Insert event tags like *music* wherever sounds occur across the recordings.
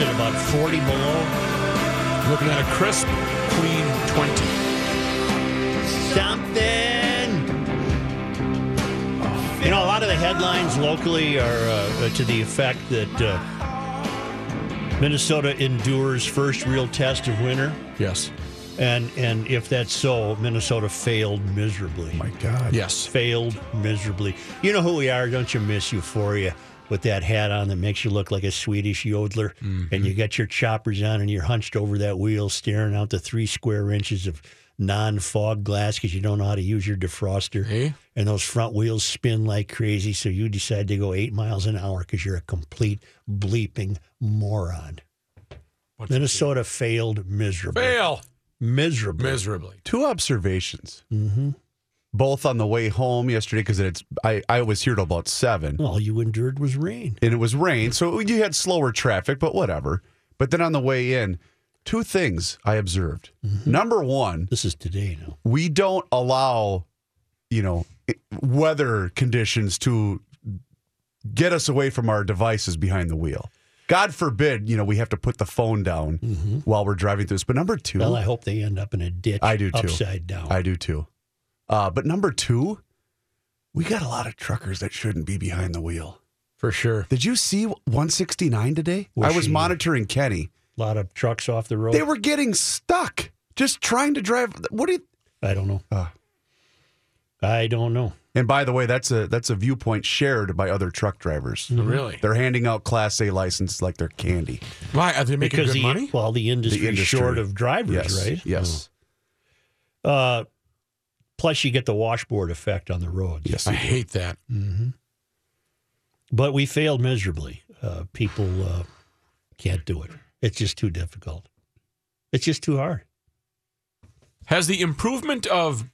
Is it, about 40 below? Looking at a crisp, clean 20. Something. You know, a lot of the headlines locally are uh, to the effect that uh, Minnesota endures first real test of winter. Yes. And and if that's so, Minnesota failed miserably. My God. Yes. failed miserably. You know who we are, don't you? Miss Euphoria with that hat on that makes you look like a Swedish yodeler, and you got your choppers on, and you're hunched over that wheel, staring out the three square inches of non-fog glass because you don't know how to use your defroster, Hey. and those front wheels spin like crazy. So you decide to go eight miles an hour because you're a complete bleeping moron. Minnesota failed miserably. Fail Miserably. miserably. Two observations. hmm Both on the way home yesterday because it's I, I was here till about seven. All you endured was rain. and it was rain, so you had slower traffic, but whatever. But then on the way in, two things I observed. Mm-hmm. Number one, This is today now. we don't allow, you know, weather conditions to get us away from our devices behind the wheel. God forbid, you know, we have to put the phone down mm-hmm. while we're driving through this. But number two, Well, I hope they end up in a ditch. I do too. Upside down. I do too. Uh, but number two, we got a lot of truckers that shouldn't be behind the wheel. For sure. Did you see 169 today? Was I was she- monitoring Kenny. a lot of trucks off the road. They were getting stuck just trying to drive. What do you? I don't know. Uh. I don't know. And by the way, that's a that's a viewpoint shared by other truck drivers. Really? They're handing out Class A licenses like they're candy. Why? Are they making because good the, money? Well, the industry, The industry. short of drivers, Yes, right? yes, Uh, plus, you get the washboard effect on the roads. yes. I they do. hate that. But we failed miserably. Uh, people uh, can't do it. It's just too difficult. It's just too hard. Has the improvement of.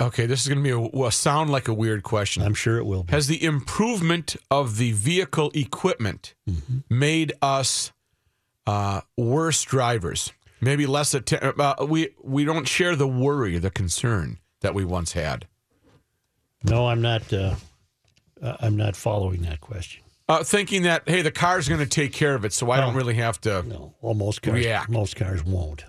Okay, this is going to be a, will sound like a weird question. I'm sure it will be. Has the improvement of the vehicle equipment made us uh, worse drivers? Maybe less atten- uh, we we don't share the worry, the concern that we once had. No, I'm not. Uh, uh, I'm not following that question. Uh, thinking that hey, the car's going to take care of it, so I don't really have to. No, well, most cars, React. most cars won't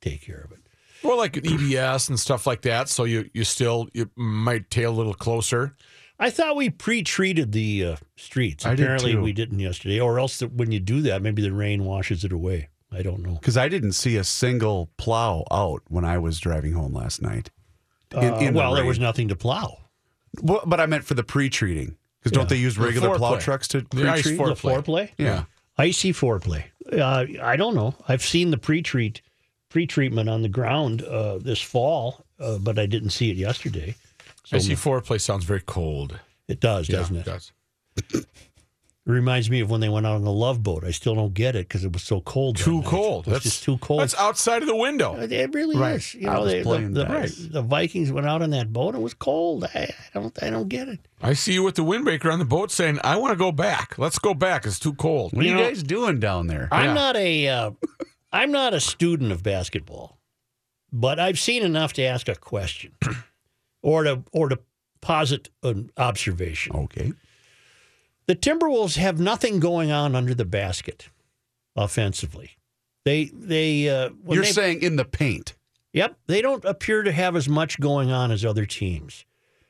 take care of it. Well, like EBS and stuff like that. So you you still you might tail a little closer. I thought we pre-treated the uh, streets. Did Apparently, too. we didn't yesterday, or else the, when you do that, maybe the rain washes it away. I don't know. Because I didn't see a single plow out when I was driving home last night. In- Uh, in the well, there was nothing to plow. Well, but I meant for the pre-treating. Because Yeah. don't they use The regular plow foreplay. trucks to The ice pre-treat? fore- The Foreplay. foreplay, Yeah. icy foreplay. Uh, I don't know. I've seen the pre-treat pre-treatment on the ground uh, this fall, uh, but I didn't see it yesterday. So I see foreplay sounds very cold. it does, doesn't yeah, it? does. It reminds me of when they went out on the Love Boat. I still don't get it because it was so cold. Too night. cold. It was just too cold. That's outside of the window. It really Right. is. You I know, was they, playing the, the, dice. the Vikings went out on that boat. It was cold. I, I don't. I don't get it. I see you with the windbreaker on the boat saying, "I want to go back. Let's go back. It's too cold." What are you know- guys doing down there? I'm Yeah. not a. Uh, I'm not a student of basketball, but I've seen enough to ask a question, or to or to posit an observation. Okay. The Timberwolves have nothing going on under the basket, offensively. They they uh, You're they- saying in the paint. Yep, they don't appear to have as much going on as other teams.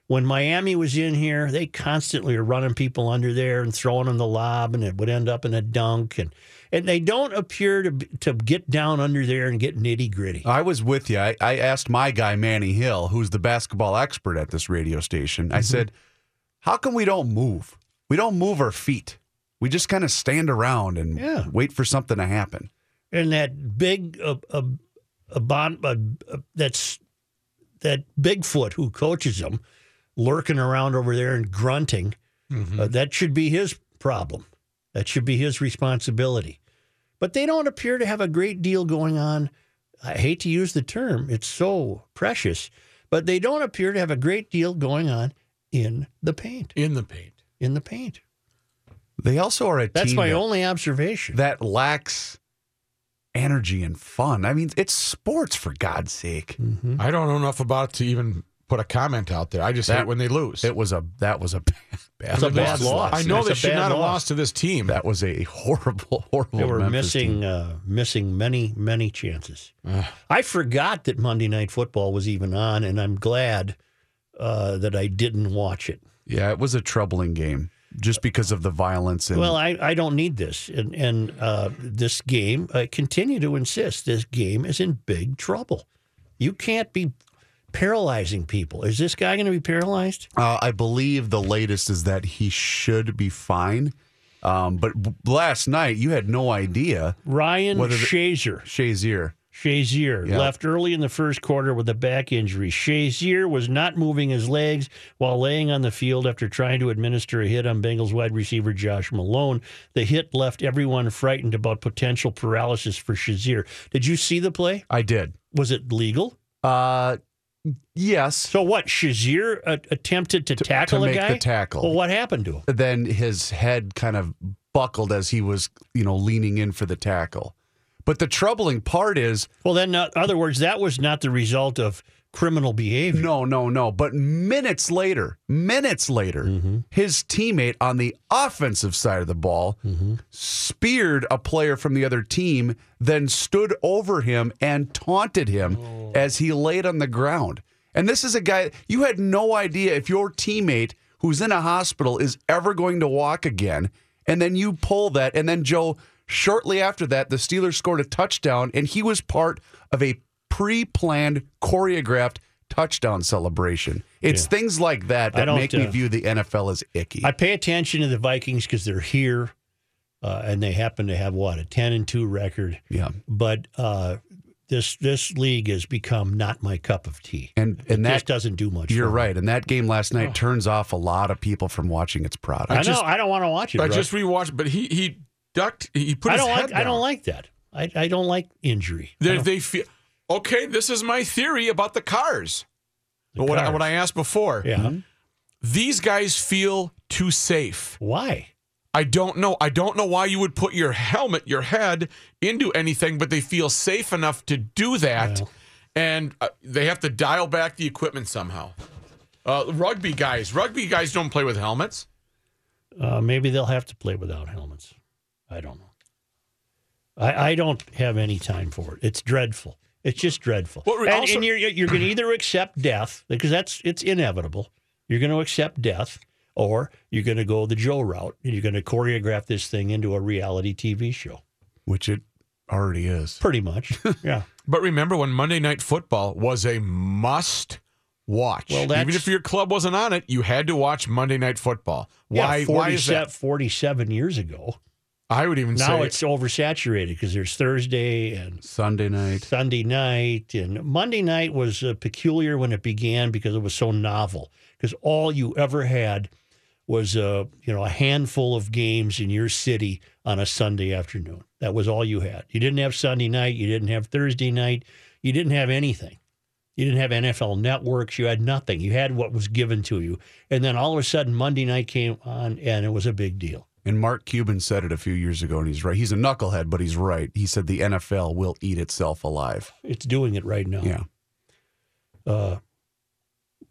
When Miami was in here, they constantly are running people under there and throwing them the lob, and it would end up in a dunk. And and they don't appear to to get down under there and get nitty gritty. I was with you. I, I asked my guy, Manny Hill, who's the basketball expert at this radio station, I said, How come we don't move? We don't move our feet. We just kind of stand around and Yeah. wait for something to happen. And that big uh, uh, a bond uh, uh, that's that Bigfoot who coaches them, lurking around over there and grunting. Uh, that should be his problem. That should be his responsibility. But they don't appear to have a great deal going on. I hate to use the term; it's so precious. But they don't appear to have a great deal going on in the paint. in the paint. In the paint. They also are a That's team my that, only observation. that lacks energy and fun. I mean, it's sports for God's sake. I don't know enough about it to even put a comment out there. I just That- hate when they lose. It was a that was a *laughs* bad, bad, a bad loss. loss. I know It's they should bad not have lost to this team. That was a horrible, *laughs* horrible. They were Memphis missing team. uh, missing many many chances. I forgot that Monday Night Football was even on, and I'm glad uh, that I didn't watch it. Yeah, it was a troubling game just because of the violence and Well, I, I don't need this, and and uh, this game. I continue to insist this game is in big trouble. You can't be paralyzing people. Is this guy going to be paralyzed? Uh, I believe the latest is that he should be fine. Um, but b- last night you had no idea Ryan the- Shazier. Shazier. Yeah. left early in the first quarter with a back injury. Shazier was not moving his legs while laying on the field after trying to administer a hit on Bengals wide receiver Josh Malone. The hit left everyone frightened about potential paralysis for Shazier. Did you see the play? I did. Was it legal? Uh, yes. So what? Shazier uh, attempted to, tackle to a guy. the tackle. Well, what happened to him? Then his head kind of buckled as he was, you know, leaning in for the tackle. But the troubling part is Well, then, in other words, that was not the result of criminal behavior. no, no, no. But minutes later, minutes later, Mm-hmm. his teammate on the offensive side of the ball Mm-hmm. speared a player from the other team, then stood over him and taunted him Oh. as he laid on the ground. And this is a guy you had no idea if your teammate who's in a hospital is ever going to walk again. And then you pull that. And then, Joe, shortly after that, the Steelers scored a touchdown, and he was part of a pre planned, choreographed touchdown celebration. It's things like that that don't, make me uh, view the NFL as icky. I pay attention to the Vikings because they're here, uh, and they happen to have what a ten and two record. yeah. But uh, this this league has become not my cup of tea. And It and just that doesn't do much. you're for me. right. And that game last night turns off a lot of people from watching its product. I, know. just- I don't want to watch it. I Russ. just rewatched, but he he ducked. He put I his don't head like. down. I don't like that. I, I don't like injury. They, don't- they feel okay. This is my theory about the cars. The what, I, what I asked before. yeah. These guys feel too safe. Why? I don't know. I don't know why you would put your helmet, your head into anything, but they feel safe enough to do that, and uh, they have to dial back the equipment somehow. Uh, rugby guys, rugby guys don't play with helmets. Uh, maybe they'll have to play without helmets. I don't know. I, I don't have any time for it. It's dreadful. It's just dreadful. Well, and, also- and you're you're going to either accept death because that's it's inevitable. You're going to accept death, or you're going to go the Joe route and you're going to choreograph this thing into a reality TV show. which it already is. Pretty much. *laughs* Yeah. But remember when Monday Night Football was a must watch. Well, Even if your club wasn't on it, you had to watch Monday Night Football. Why? yeah, why is that? 47 years ago. I would even Now say it's oversaturated because there's Thursday and Sunday night. Sunday night and Monday night was uh, peculiar when it began because it was so novel. Because all you ever had was uh, you know a handful of games in your city on a Sunday afternoon. That was all you had. You didn't have Sunday night. You didn't have Thursday night. You didn't have anything. You didn't have NFL networks. You had nothing. You had what was given to you. And then all of a sudden Monday night came on and it was a big deal. And Mark Cuban said it a few years ago, and he's right. He's a knucklehead, but he's right. He said the NFL will eat itself alive. It's doing it right now. Yeah. Uh,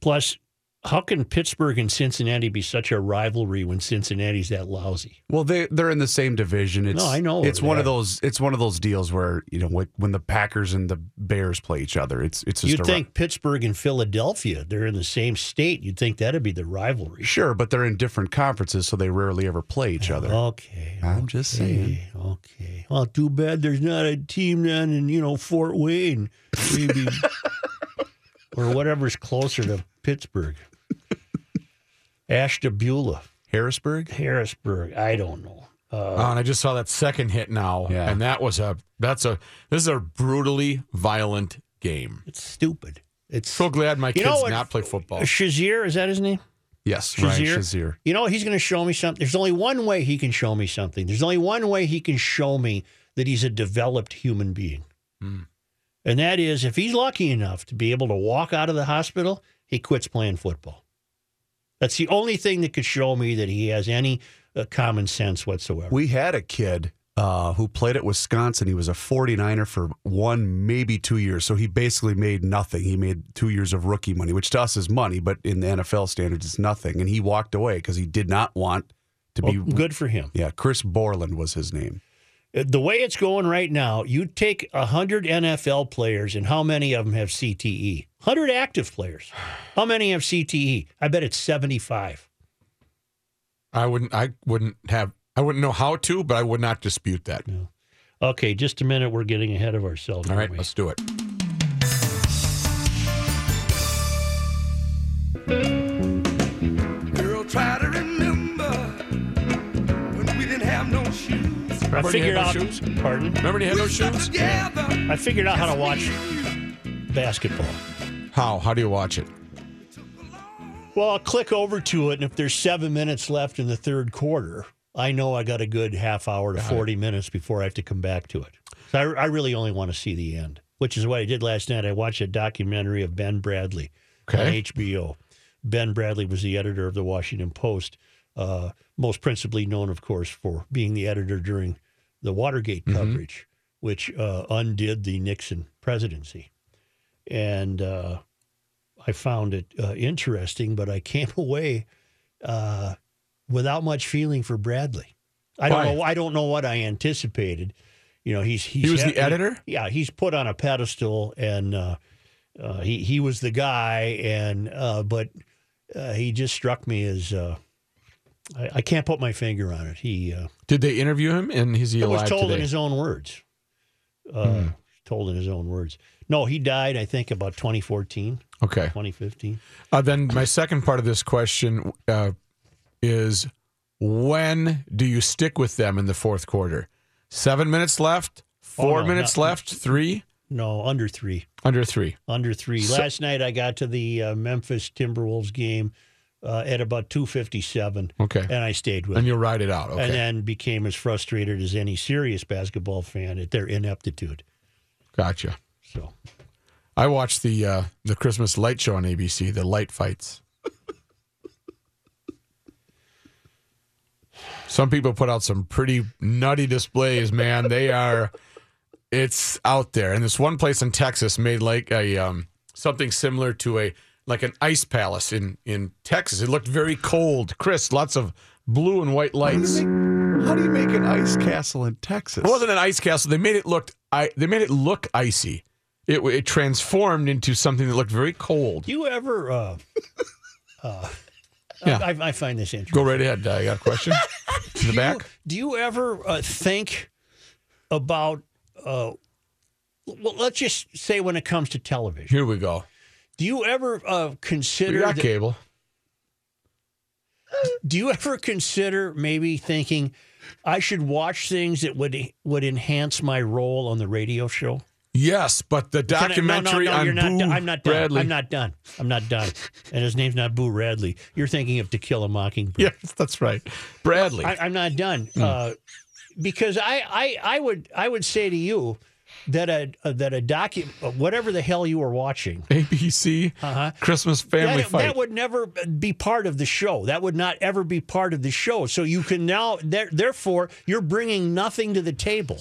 plus, how can Pittsburgh and Cincinnati be such a rivalry when Cincinnati's that lousy? Well, they they're in the same division. It's, No, I know It's one of those. It's one of those deals where you know when, when the Packers and the Bears play each other, it's it's just You'd think Pittsburgh and Philadelphia, they're in the same state. You'd think that'd be the rivalry. sure, but they're in different conferences, so they rarely ever play each other. Okay. I'm just saying. Okay. Well, too bad there's not a team down in, you know, Fort Wayne, maybe, *laughs* or whatever's closer to Pittsburgh. Ashtabula, Harrisburg. Harrisburg. I don't know. Uh, Oh, and I just saw that second hit now, Yeah. and that was a that's a this is a brutally violent game. it's stupid. It's So glad my You kids know what? not play football. Shazier. Is that his name? Yes, Ryan Shazier? Shazier. You know, he's going to show me something. There's only one way he can show me something. There's only one way he can show me that he's a developed human being. And that is if he's lucky enough to be able to walk out of the hospital, he quits playing football. That's the only thing that could show me that he has any uh, common sense whatsoever. We had a kid uh, who played at Wisconsin. He was a 49er for one, maybe two years. So he basically made nothing. He made two years of rookie money, which to us is money, but in the NFL standards, it's nothing. And he walked away because he did not want to Well, be. good for him. Yeah, Chris Borland was his name. Uh, The way it's going right now, you take 100 NFL players, and how many of them have CTE? 100 active players. How many have CTE? I bet it's 75. I wouldn't. I wouldn't have. I wouldn't know how to, but I would not dispute that. No. Okay, just a minute. We're getting ahead of ourselves. All right, we? let's do it. Girl, try to remember when we didn't have no shoes. I Remember when you figured had out. no shoes? Pardon? Remember when you had We those shoes? together. I figured out how to watch Just me and basketball. How? How do you watch it? Well, I'll click over to it, and if there's seven minutes left in the third quarter, I know I got a good half hour to 40 minutes before I have to come back to it. So I, I really only want to see the end, which is what I did last night. I watched a documentary of Ben Bradlee on HBO. Ben Bradlee was the editor of the Washington Post, uh, most principally known, of course, for being the editor during the Watergate coverage, which uh, undid the Nixon presidency. And uh, I found it uh, interesting, but I came *laughs* away uh, without much feeling for Bradlee. I don't know. I don't know what I anticipated. You know, he's, he's He was the editor? yeah, he's put on a pedestal, and uh, uh, he he was the guy, and uh, but uh, he just struck me as uh, I, I can't put my finger on it. He uh, Did they interview him? And is he it was told today? in his own words. Uh, Told in his own words. No, he died. I think about 2014, okay. 2015. Uh, then my second part of this question uh, is when do you stick with them in the fourth quarter? Seven minutes left. Four Oh, no, minutes no. left. Three. No, under three. Under three. Under three. So- Last night I got to the uh, Memphis Timberwolves game uh, at about 257, Okay. and I stayed with And you'll ride it out. Okay. and then became as frustrated as any serious basketball fan at their ineptitude. Gotcha. So I watched the uh, the Christmas light show on ABC, the light fights. some people put out some pretty nutty displays, man. They are it's out there. And this one place in Texas made like a um, something similar to a like an ice palace in in Texas. It looked very cold. Chris, lots of blue and white lights. How do you make an ice castle in Texas? It wasn't an ice castle. They made it look. I they made it look icy. It it transformed into something that looked very cold. do you ever? Uh, uh, Yeah. I, I find this interesting. Go right ahead. I got a question *laughs* to the back. Do you ever uh, think about? Uh, well, let's just say when it comes to television, Here we go. do you ever uh, consider? got that- cable. do you ever consider maybe thinking I should watch things that would would enhance my role on the radio show? Yes, but the Can I- no, documentary no, no, on not Boo done. I'm not done. Bradlee. I'm not done. I'm not done. And his name's not Boo Radley. You're thinking of To Kill a Mockingbird. Yes, that's right. Bradlee. I, I'm not done Hmm. uh, because I, I I would I would say to you that a that a docu whatever the hell you were watching ABC Uh-huh. Christmas family that, fight. that would never be part of the show. That would not ever be part of the show. So you can now there, therefore you're bringing nothing to the table.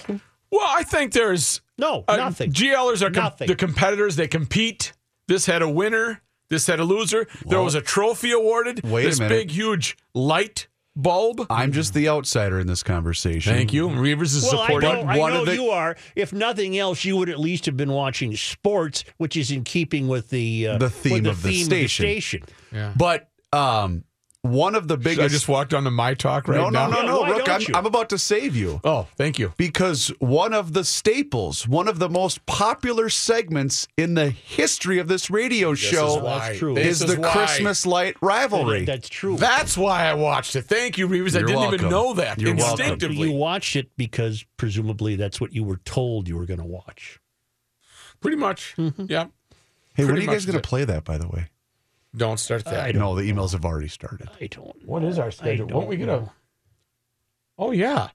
well, I think there's No, uh, nothing. GLers are com- Nothing. the competitors. They compete. This had a winner. This had a loser. there was a trophy awarded. Wait a this minute. big, huge light bulb. I'm just the outsider in this conversation. Thank you. Reavers is well, I supporting. know, I one know of the- you are. If nothing else, you would at least have been watching sports, which is in keeping with the uh, The theme with the of the theme station. station. But um, one of the biggest. I just walked on to my talk right now. no, no, now. no, Yeah, no, Rook. I'm. I'm about to save you. Oh, thank you. because one of the staples, one of the most popular segments in the history of this radio show That's true. is, This the why. Christmas light rivalry. That's true. That's why I watched it. Thank you, Reavers. I You're didn't welcome. even know that You're welcome. instinctively. You watched it because presumably that's what you were told you were going to watch. Pretty much. Mm-hmm. Yeah. Hey, when are you guys going to play that, by the way? Don't start that. I don't No, the emails have already started. I don't. What is our schedule? I Won't we don't get a? Oh yeah.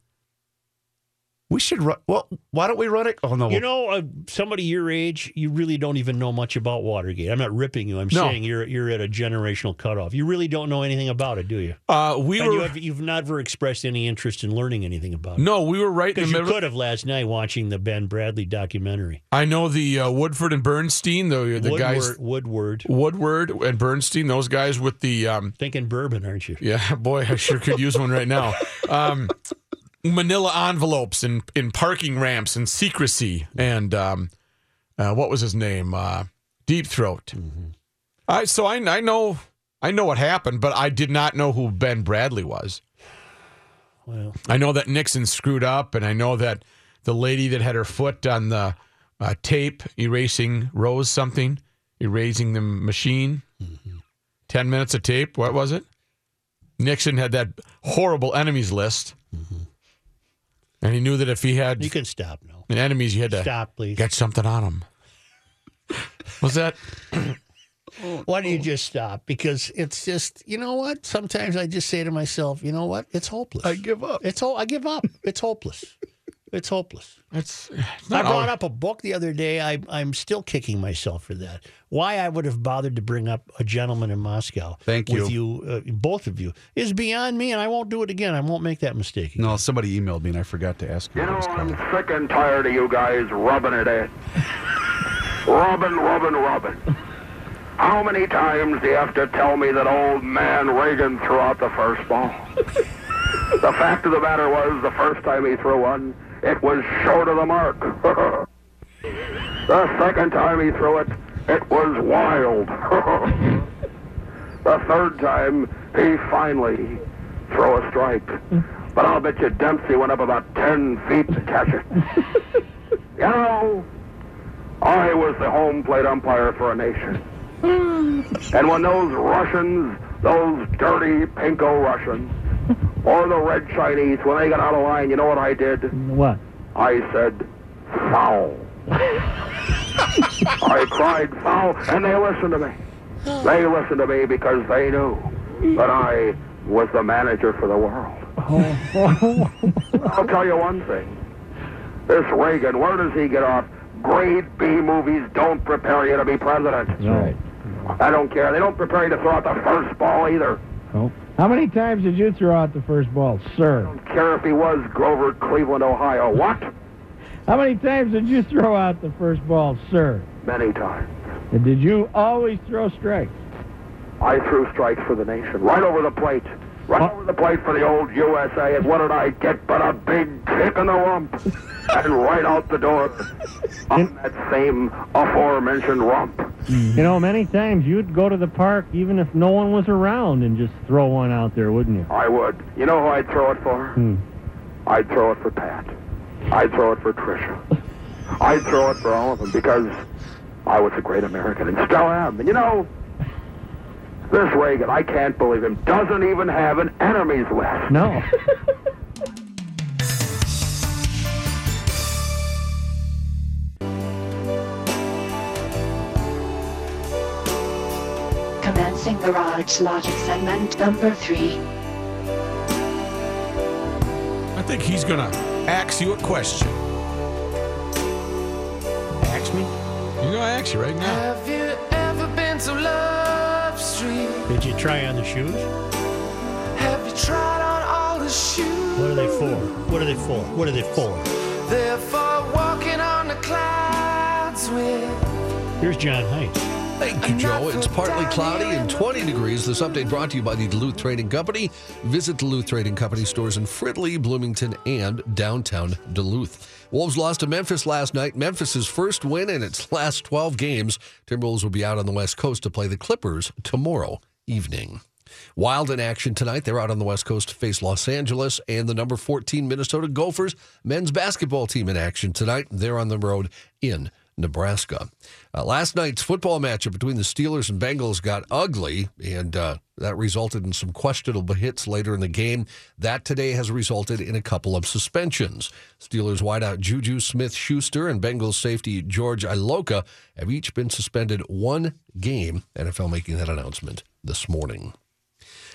We should run. Well, why don't we run it? Oh no, You know, uh, somebody your age, you really don't even know much about Watergate. I'm not ripping you. I'm No. saying you're you're at a generational cutoff. You really don't know anything about it, do you? Uh, we and were you have, you've never expressed any interest in learning anything about it. no, we were right in the Because you middle. could have last night watching the Ben Bradlee documentary. I know the uh, Woodford and Bernstein, though the the Woodward, guys Woodward. Woodward and Bernstein, those guys with the um, Thinking bourbon, aren't you? Yeah, *laughs* boy, I sure could use one right now. Um, manila envelopes and in parking ramps and secrecy and um, uh, what was his name? Uh, Deep Throat. I so I I know I know what happened, but I did not know who Ben Bradlee was. Well, I know that Nixon screwed up, and I know that the lady that had her foot on the uh, tape erasing Rose something, erasing the machine. Ten minutes of tape. What was it? Nixon had that horrible enemies list, and he knew that if he had you can stop now. enemies, you had to Stop, please. get something on them. Was that? Why don't you just stop? Because it's just, you know what? Sometimes I just say to myself, you know what? It's hopeless. I give up. It's ho- I give up. It's hopeless. It's hopeless. It's, it's I brought always- up a book the other day. I, I'm still kicking myself for that. Why I would have bothered to bring up a gentleman in Moscow Thank with you, uh, both of you, is beyond me, and I won't do it again. I won't make that mistake. again. No, somebody emailed me and I forgot to ask you. You know, was I'm sick and tired of you guys rubbing it in. rubbing, rubbing, rubbing. How many times do you have to tell me that old man Reagan threw out the first ball? the fact of the matter was, the first time he threw one, it was short of the mark. *laughs* the second time he threw it, it was wild. *laughs* the third time, he finally threw a strike. But I'll bet you Dempsey went up about 10 feet to catch it. *laughs* you know, I was the home plate umpire for a nation. *sighs* And when those Russians, those dirty pinko Russians, or the red Chinese, when they got out of line, you know what I did? What? I said, foul. I cried foul, and they listened to me. They listened to me because they knew that I was the manager for the world. Oh. I'll tell you one thing. This Reagan, where does he get off? Grade B movies don't prepare you to be president. No. I don't care. They don't prepare you to throw out the first ball either. Oh. How many times did you throw out the first ball, sir? Don't care if he was Grover, Cleveland, Ohio. What? How many times did you throw out the first ball, sir? Many times. And did you always throw strikes? I threw strikes for the nation, right over the plate. Right Oh. over the plate for the old USA, and what did I get but a big kick in the rump? *laughs* and right out the door on that same aforementioned rump. You know, many times you'd go to the park even if no one was around and just throw one out there, wouldn't you? I would. You know who I'd throw it for? Hmm. I'd throw it for Pat. I'd throw it for Tricia. I'd throw it for all of them because I was a great American and still am. And you know, this Reagan, I can't believe him, doesn't even have an enemies list. No. *laughs* Commencing Garage Logic segment number three. I think he's gonna ask you a question. Ask me. He's gonna ask you right now. Have you ever been to Love Street? Did you try on the shoes? Have you tried on all the shoes? What are they for? What are they for? What are they for? They're for walking on the clouds with. Here's John Heights. Thank you, Joe. It's partly cloudy and 20 degrees. This update brought to you by the Duluth Trading Company. Visit Duluth Trading Company stores in Fridley, Bloomington, and downtown Duluth. Wolves lost to Memphis last night. Memphis's first win in its last 12 games. Timberwolves will be out on the West Coast to play the Clippers tomorrow evening. Wild in action tonight. They're out on the West Coast to face Los Angeles and the number 14 Minnesota Gophers men's basketball team in action tonight. They're on the road in Nebraska. Uh, last night's football matchup between the Steelers and Bengals got ugly, and uh, that resulted in some questionable hits later in the game. That today has resulted in a couple of suspensions. Steelers wideout Juju Smith Schuster and Bengals safety George Iloka have each been suspended one game. NFL making that announcement this morning.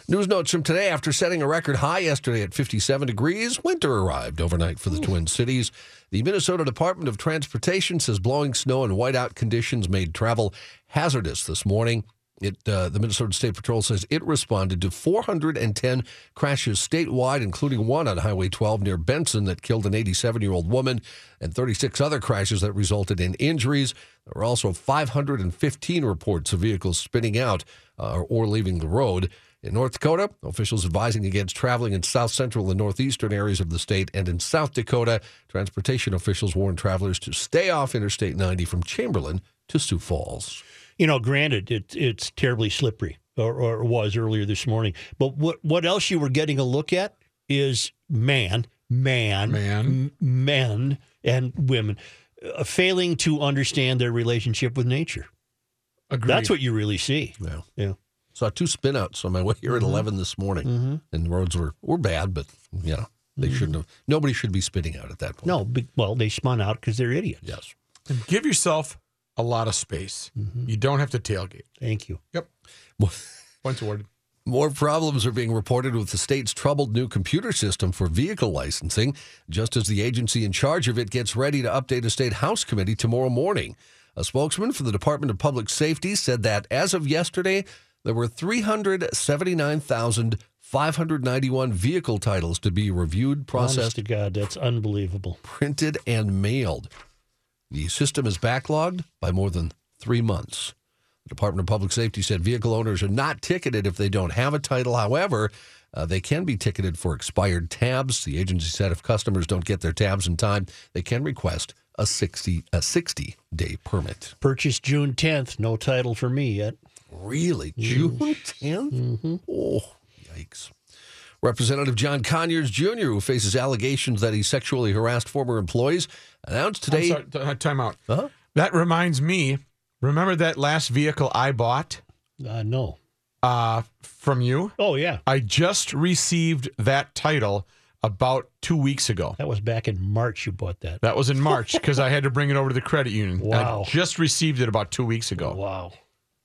News notes from today after setting a record high yesterday at 57 degrees, winter arrived overnight for the Twin Cities. The Minnesota Department of Transportation says blowing snow and whiteout conditions made travel hazardous this morning. It, uh, the Minnesota State Patrol says it responded to 410 crashes statewide, including one on Highway 12 near Benson that killed an 87 year old woman, and 36 other crashes that resulted in injuries. There were also 515 reports of vehicles spinning out uh, or leaving the road. In North Dakota, officials advising against traveling in south central and northeastern areas of the state. And in South Dakota, transportation officials warn travelers to stay off Interstate 90 from Chamberlain to Sioux Falls. You know, granted, it, it's terribly slippery, or, or was earlier this morning. But what what else you were getting a look at is man, man, Man. m- men, and women uh, failing to understand their relationship with nature. Agreed. That's what you really see. Yeah. Yeah. Saw two spinouts on my way here at mm-hmm. 11 this morning, mm-hmm. and the roads were, were bad, but, you know, they mm-hmm. shouldn't have. Nobody should be spitting out at that point. No, be- well, they spun out because they're idiots. Yes. Give yourself a lot of space. You don't have to tailgate. Thank you. Yep. *laughs* Points awarded. More problems are being reported with the state's troubled new computer system for vehicle licensing, just as the agency in charge of it gets ready to update a state House committee tomorrow morning. A spokesman for the Department of Public Safety said that as of yesterday, there were 379,591 vehicle titles to be reviewed, processed. Honest to God, that's unbelievable. printed, and mailed. The system is backlogged by more than three months. The Department of Public Safety said vehicle owners are not ticketed if they don't have a title. However, uh, they can be ticketed for expired tabs. The agency said if customers don't get their tabs in time, they can request a 60 a 60 day permit. Purchased June 10th. No title for me yet. Really? June 10th? Oh, yikes. Representative John Conyers Jr., who faces allegations that he sexually harassed former employees, announced I'm today. sorry, uh, time out. Huh? That reminds me. Remember that last vehicle I bought Uh, no. uh, from you? Oh, yeah. I just received that title about two weeks ago. That was back in March you bought that. That was in March because I had to bring it over to the credit union. *laughs* Wow. I just received it about two weeks ago. Wow.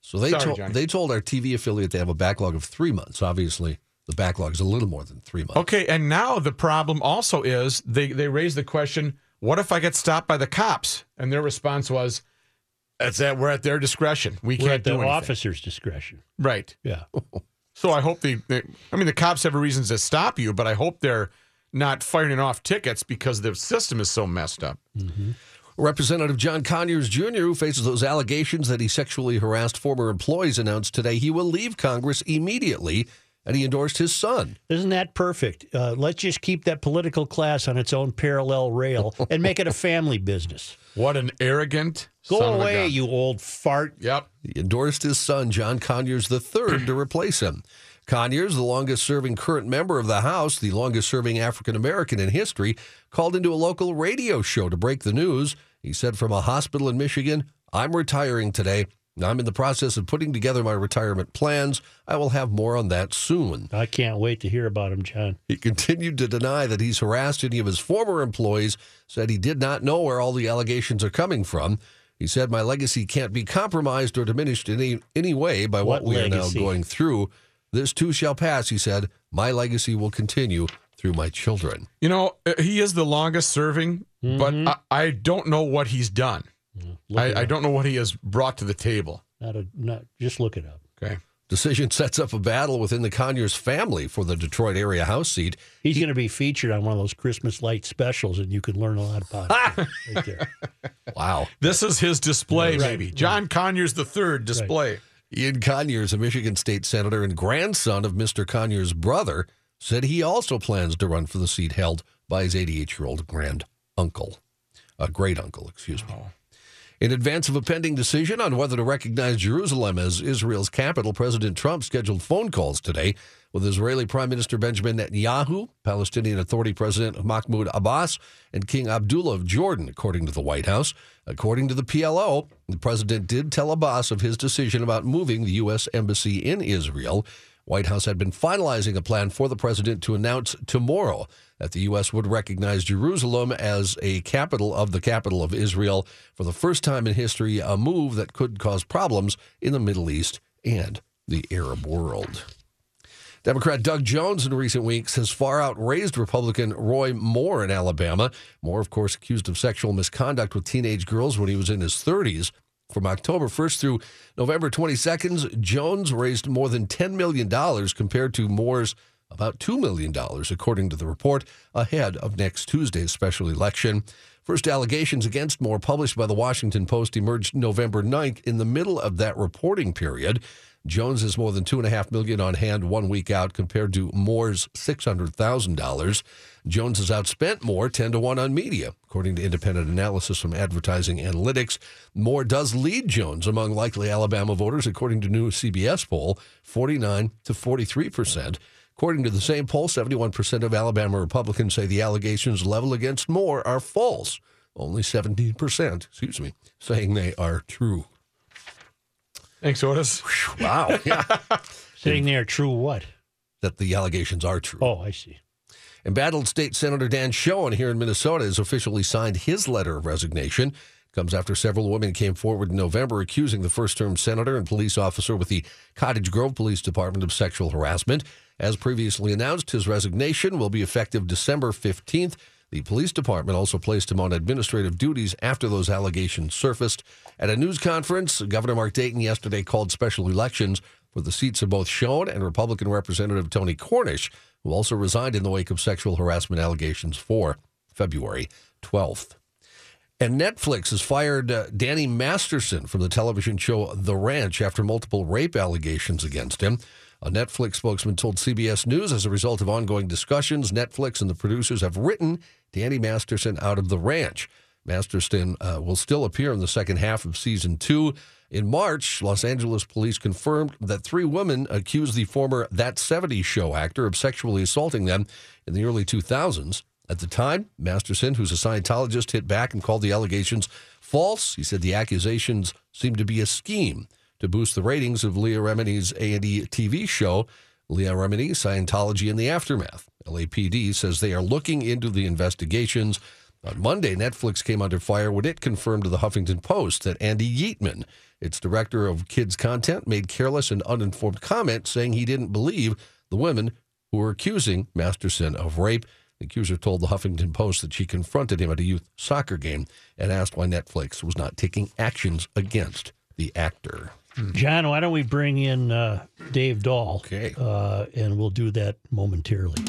So they Sorry, told Johnny. they told our TV affiliate they have a backlog of three months. Obviously, the backlog is a little more than three months. Okay, and now the problem also is they they raised the question: What if I get stopped by the cops? And their response was, "That's that. We're at their discretion. We We're can't at the do anything." officer's discretion. Right. Yeah. *laughs* So I hope they, they. I mean, the cops have reasons to stop you, but I hope they're not firing off tickets because the system is so messed up. Mm-hmm. Representative John Conyers Jr., who faces those allegations that he sexually harassed former employees, announced today he will leave Congress immediately, and he endorsed his son. Isn't that perfect? Uh, let's just keep that political class on its own parallel rail *laughs* and make it a family business. What an arrogant. Go son of a away, gun. you old fart. Yep. He endorsed his son, John Conyers III, to replace him. Conyers, the longest serving current member of the House, the longest serving African American in history, called into a local radio show to break the news. He said from a hospital in Michigan, I'm retiring today. I'm in the process of putting together my retirement plans. I will have more on that soon. I can't wait to hear about him, John. He continued to deny that he's harassed any of his former employees, said he did not know where all the allegations are coming from. He said, My legacy can't be compromised or diminished in any, any way by what, What we are now going through. This too shall pass, he said. My legacy will continue through my children. You know, uh, he is the longest serving, but I, I don't know what he's done. Look it I, I don't know what he has brought to the table. Not a, not, just look it up. Okay. Decision sets up a battle within the Conyers family for the Detroit area House seat. He's going to be featured on one of those Christmas light specials, and you can learn a lot about it *laughs* right there. Wow. This is his display, Right, maybe. John Conyers the third display. Ian Conyers, a Michigan state senator and grandson of Mr. Conyers' brother, said he also plans to run for the seat held by his 88 year old grand uncle, a uh, great uncle, excuse me. Oh. In advance of a pending decision on whether to recognize Jerusalem as Israel's capital, President Trump scheduled phone calls today with Israeli Prime Minister Benjamin Netanyahu, Palestinian Authority President Mahmoud Abbas, and King Abdullah of Jordan, according to the White House. According to the PLO, the president did tell Abbas of his decision about moving the U.S. Embassy in Israel. White House had been finalizing a plan for the president to announce tomorrow that the U.S. would recognize Jerusalem as a capital of the capital of Israel for the first time in history, a move that could cause problems in the Middle East and the Arab world. Democrat Doug Jones in recent weeks has far outraised Republican Roy Moore in Alabama. Moore, of course, accused of sexual misconduct with teenage girls when he was in his 30s. From October 1st through November 22nd, Jones raised more than $10 million compared to Moore's about $2 million, according to the report, ahead of next Tuesday's special election. First allegations against Moore, published by the Washington Post, emerged November 9th in the middle of that reporting period. Jones has more than two and a half million on hand one week out compared to Moore's six hundred thousand dollars. Jones has outspent Moore ten to one on media, according to independent analysis from Advertising Analytics. Moore does lead Jones among likely Alabama voters, according to new CBS poll, forty nine to forty three percent. According to the same poll, 71% of Alabama Republicans say the allegations leveled against Moore are false. Only 17%, excuse me, saying they are true. Thanks, Otis. Wow. Yeah. *laughs* Saying they are true what? that the allegations are true. Oh, I see. Embattled State Senator Dan Schoen here in Minnesota has officially signed his letter of resignation. Comes after several women came forward in November accusing the first term senator and police officer with the Cottage Grove Police Department of sexual harassment. As previously announced, his resignation will be effective December 15th. The police department also placed him on administrative duties after those allegations surfaced. At a news conference, Governor Mark Dayton yesterday called special elections for the seats of both Schoen and Republican Representative Tony Cornish, who also resigned in the wake of sexual harassment allegations for February 12th. And Netflix has fired uh, Danny Masterson from the television show The Ranch after multiple rape allegations against him. A Netflix spokesman told CBS News as a result of ongoing discussions, Netflix and the producers have written Danny Masterson out of The Ranch. Masterson uh, will still appear in the second half of season two. In March, Los Angeles police confirmed that three women accused the former That 70s Show actor of sexually assaulting them in the early 2000s. At the time, Masterson, who's a Scientologist, hit back and called the allegations false. He said the accusations seemed to be a scheme to boost the ratings of Leah Remini's A&E TV show, Leah Remini, Scientology in the Aftermath. LAPD says they are looking into the investigations. On Monday, Netflix came under fire when it confirmed to the Huffington Post that Andy Yeatman, its director of kids content, made careless and uninformed comments saying he didn't believe the women who were accusing Masterson of rape. The accuser told the Huffington Post that she confronted him at a youth soccer game and asked why Netflix was not taking actions against the actor. John, why don't we bring in uh, Dave Dahl? Okay. Uh, and we'll do that momentarily.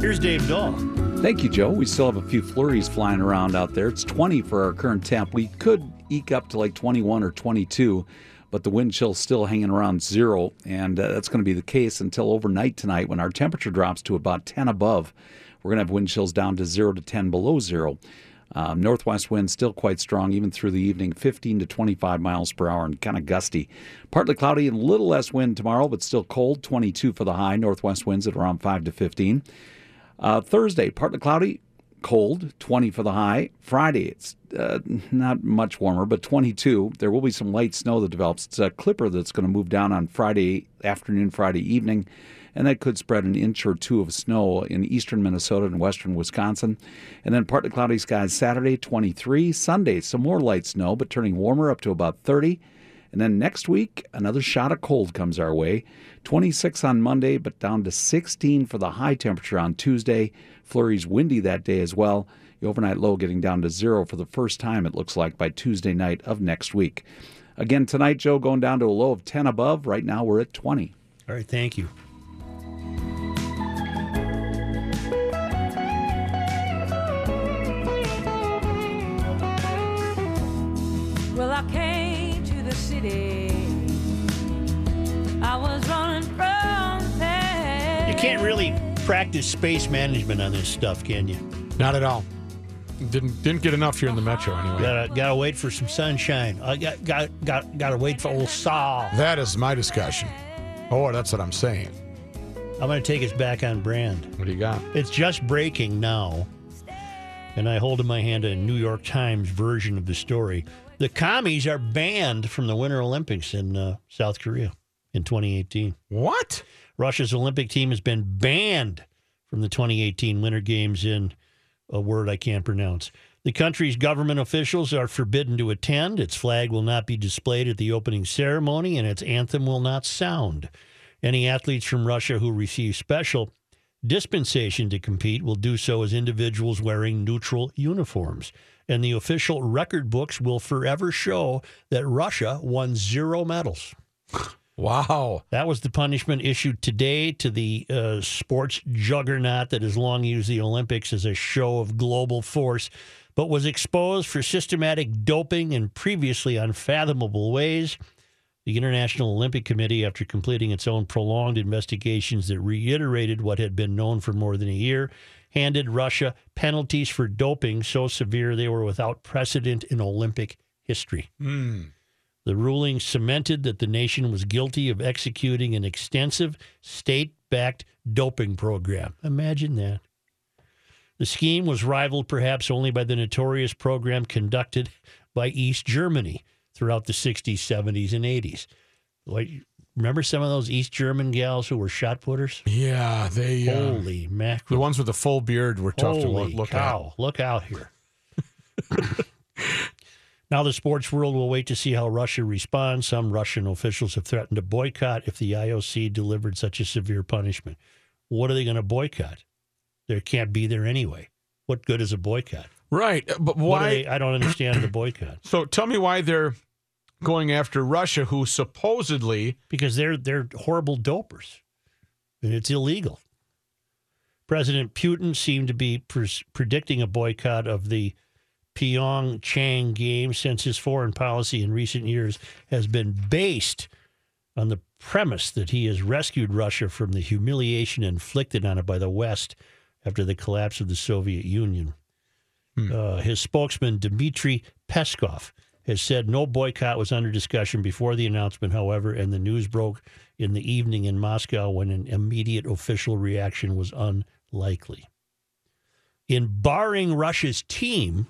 Here's Dave Dahl. Thank you, Joe. We still have a few flurries flying around out there. It's 20 for our current temp. We could eke up to like 21 or 22, but the wind chill's still hanging around zero, and uh, that's going to be the case until overnight tonight when our temperature drops to about 10 above. We're going to have wind chills down to 0 to 10 below zero. Um, northwest wind still quite strong even through the evening, 15 to 25 miles per hour and kind of gusty. Partly cloudy and a little less wind tomorrow, but still cold, 22 for the high. Northwest winds at around 5 to 15. Uh, Thursday, partly cloudy, cold, 20 for the high. Friday, it's uh, not much warmer, but 22. There will be some light snow that develops. It's a clipper that's going to move down on Friday afternoon, Friday evening, and that could spread an inch or two of snow in eastern Minnesota and western Wisconsin. And then partly cloudy skies Saturday, 23. Sunday, some more light snow, but turning warmer up to about 30. And then next week, another shot of cold comes our way. 26 on Monday, but down to 16 for the high temperature on Tuesday. Flurries windy that day as well. The overnight low getting down to zero for the first time, it looks like, by Tuesday night of next week. Again, tonight, Joe, going down to a low of 10 above. Right now, we're at 20. All right, thank you. Well, I came to the city. I was running from pain. You can't really practice space management on this stuff, can you? Not at all. Didn't didn't get enough here in the metro anyway. Gotta gotta wait for some sunshine. I got got got gotta wait for old Saul. That is my discussion. Or that's what I'm saying. I'm gonna take us back on brand. What do you got? It's just breaking now, and I hold in my hand a New York Times version of the story. The commies are banned from the Winter Olympics in uh, South Korea in 2018. What? Russia's Olympic team has been banned from the 2018 Winter Games in a word I can't pronounce. The country's government officials are forbidden to attend. Its flag will not be displayed at the opening ceremony, and its anthem will not sound. Any athletes from Russia who receive special dispensation to compete will do so as individuals wearing neutral uniforms. And the official record books will forever show that Russia won zero medals. Wow. That was the punishment issued today to the uh, sports juggernaut that has long used the Olympics as a show of global force, but was exposed for systematic doping in previously unfathomable ways. The International Olympic Committee, after completing its own prolonged investigations that reiterated what had been known for more than a year, handed Russia penalties for doping so severe they were without precedent in Olympic history. The ruling cemented that the nation was guilty of executing an extensive state backed doping program. Imagine that. The scheme was rivaled perhaps only by the notorious program conducted by East Germany throughout the 60s, 70s, and 80s. Like, remember some of those East German gals who were shot putters? Yeah, they. Uh, Holy the ones with the full beard were tough to look, look cow. Look out here. *laughs* now, the sports world will wait to see how Russia responds. Some Russian officials have threatened to boycott if the IOC delivered such a severe punishment. What are they going to boycott? They can't be there anyway. What good is a boycott? Right, uh, but why? they- I don't understand the boycott so tell me why they're going after Russia, who supposedly because they're they're horrible dopers, and it's illegal. President Putin seemed to be pres- predicting a boycott of the Pyeongchang Games since his foreign policy in recent years has been based on the premise that he has rescued Russia from the humiliation inflicted on it by the West after the collapse of the Soviet Union. Uh, his spokesman, Dmitry Peskov, has said no boycott was under discussion before the announcement, however, and the news broke in the evening in Moscow when an immediate official reaction was unlikely. In barring Russia's team,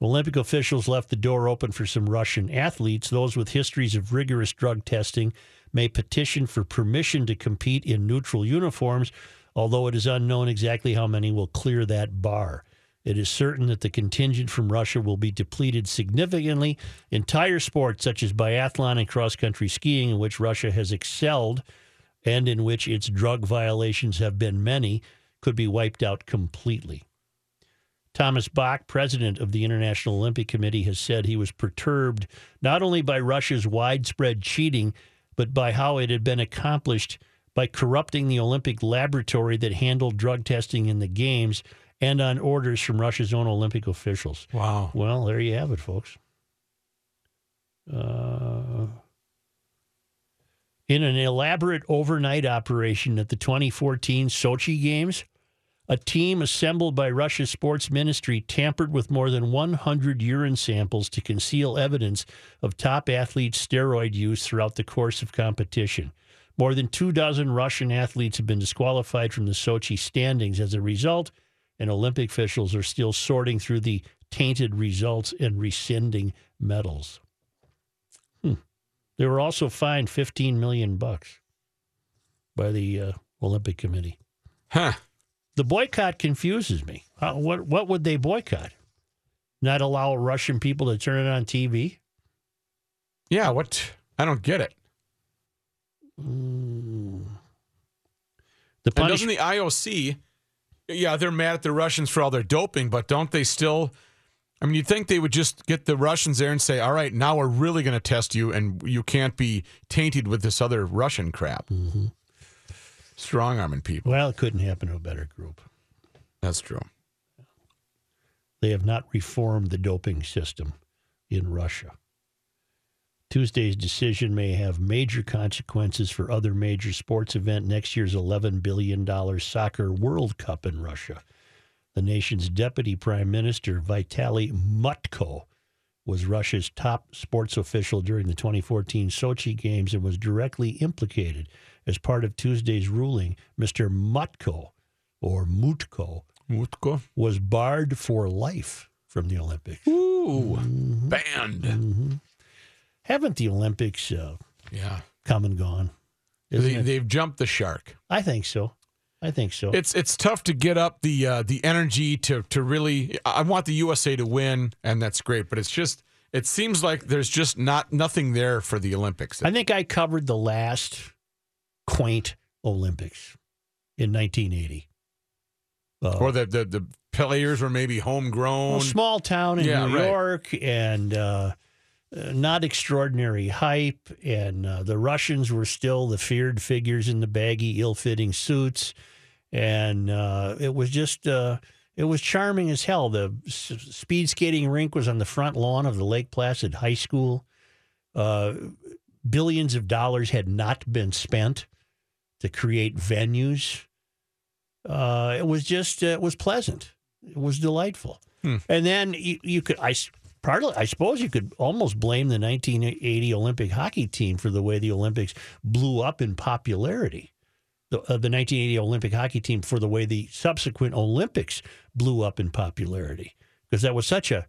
Olympic officials left the door open for some Russian athletes. Those with histories of rigorous drug testing may petition for permission to compete in neutral uniforms, although it is unknown exactly how many will clear that bar. It is certain that the contingent from Russia will be depleted significantly. Entire sports, such as biathlon and cross country skiing, in which Russia has excelled and in which its drug violations have been many, could be wiped out completely. Thomas Bach, president of the International Olympic Committee, has said he was perturbed not only by Russia's widespread cheating, but by how it had been accomplished by corrupting the Olympic laboratory that handled drug testing in the Games and on orders from Russia's own Olympic officials. wow. Well, there you have it, folks. Uh, in an elaborate overnight operation at the 2014 Sochi Games, a team assembled by Russia's sports ministry tampered with more than 100 urine samples to conceal evidence of top athletes' steroid use throughout the course of competition. More than two dozen Russian athletes have been disqualified from the Sochi standings as a result, and Olympic officials are still sorting through the tainted results and rescinding medals. Hmm. They were also fined 15 million bucks by the uh, Olympic Committee. Huh. The boycott confuses me. How, what what would they boycott? Not allow Russian people to turn it on TV? Yeah, what? I don't get it. The And doesn't the IOC, yeah, they're mad at the Russians for all their doping, but don't they still? I mean, you'd think they would just get the Russians there and say, all right, now we're really going to test you, and you can't be tainted with this other Russian crap. Mm-hmm. Strong arming people. well, it couldn't happen to a better group. That's true. They have not reformed the doping system in Russia. Tuesday's decision may have major consequences for other major sports event next year's $11 billion soccer World Cup in Russia. The nation's deputy prime minister, Vitaly Mutko, was Russia's top sports official during the 2014 Sochi Games and was directly implicated as part of Tuesday's ruling. Mr. Mutko, or Mutko, Mutko. was barred for life from the Olympics. Ooh, Mm-hmm. banned. Haven't the Olympics uh, Yeah. come and gone? They, they've jumped the shark. I think so. I think so. It's it's tough to get up the uh, the energy to to really. I want the USA to win, and that's great. But it's just it seems like there's just not nothing there for the Olympics. I think I covered the last quaint Olympics in 1980. Uh, or the, the the players were maybe homegrown. small town in Yeah, New right. York and uh, uh, not extraordinary hype. And uh, the Russians were still the feared figures in the baggy, ill fitting suits. And uh, it was just, uh, it was charming as hell. The s- speed skating rink was on the front lawn of the Lake Placid High School. Uh, billions of dollars had not been spent to create venues. Uh, it was just, uh, it was pleasant. It was delightful. And then you, you could, I partly, I suppose you could almost blame the 1980 Olympic hockey team for the way the Olympics blew up in popularity. The, uh, the 1980 Olympic hockey team for the way the subsequent Olympics blew up in popularity because that was such a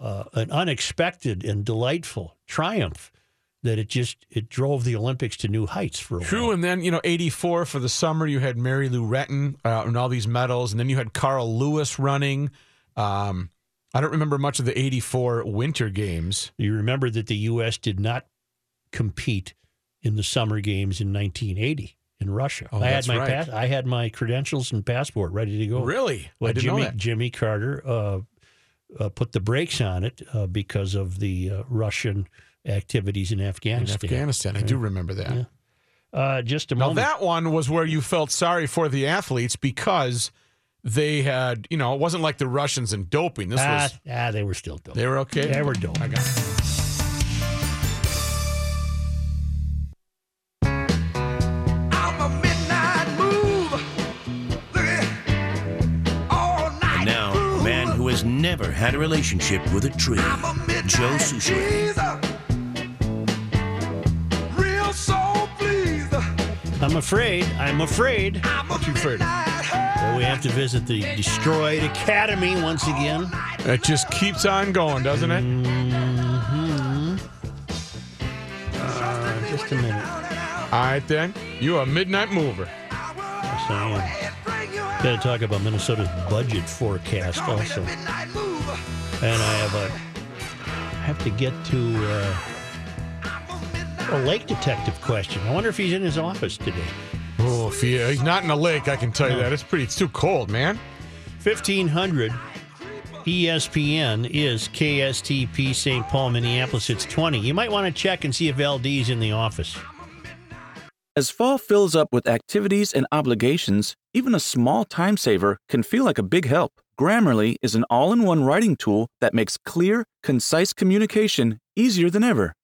uh, an unexpected and delightful triumph that it just it drove the Olympics to new heights for a while. True, while. and then you know, '84 for the summer, you had Mary Lou Retton uh, and all these medals, and then you had Carl Lewis running. Um, I don't remember much of the '84 Winter Games. You remember that the U.S. did not compete in the summer games in 1980 in Russia. Oh, I had my right. pass, I had my credentials and passport ready to go. Really? Well, I didn't know Jimmy. Jimmy Carter uh, uh, put the brakes on it uh, because of the uh, Russian activities in In Afghanistan. Afghanistan, I do remember that. Yeah. Uh, just a Now moment. that one was where you felt sorry for the athletes because they had, you know, it wasn't like the Russians and doping. This ah, was ah, they were still doping. they were okay. They were doping. I got it. I'm a midnight move. Look at all night. And now, a man who has never had a relationship with a tree, I'm a midnight Joe Soucheray. I'm afraid. I'm afraid I'm a you afraid of? that we have to visit the destroyed academy once again. It just keeps on going, doesn't it? Mhm. Uh, just a minute. All right, then. You are a midnight mover. Yes, I am. Got to talk about Minnesota's budget forecast also, and I have a have to get to uh, a lake detective question. I wonder if he's in his office today. Oh, if he, uh, he's not in the lake, I can tell you that. It's pretty, it's too cold, man. 1500 ESPN is KSTP St. Paul, Minneapolis. It's 20. You might want to check and see if LD's in the office. As fall fills up with activities and obligations, even a small time saver can feel like a big help. Grammarly is an all in one writing tool that makes clear, concise communication easier than ever,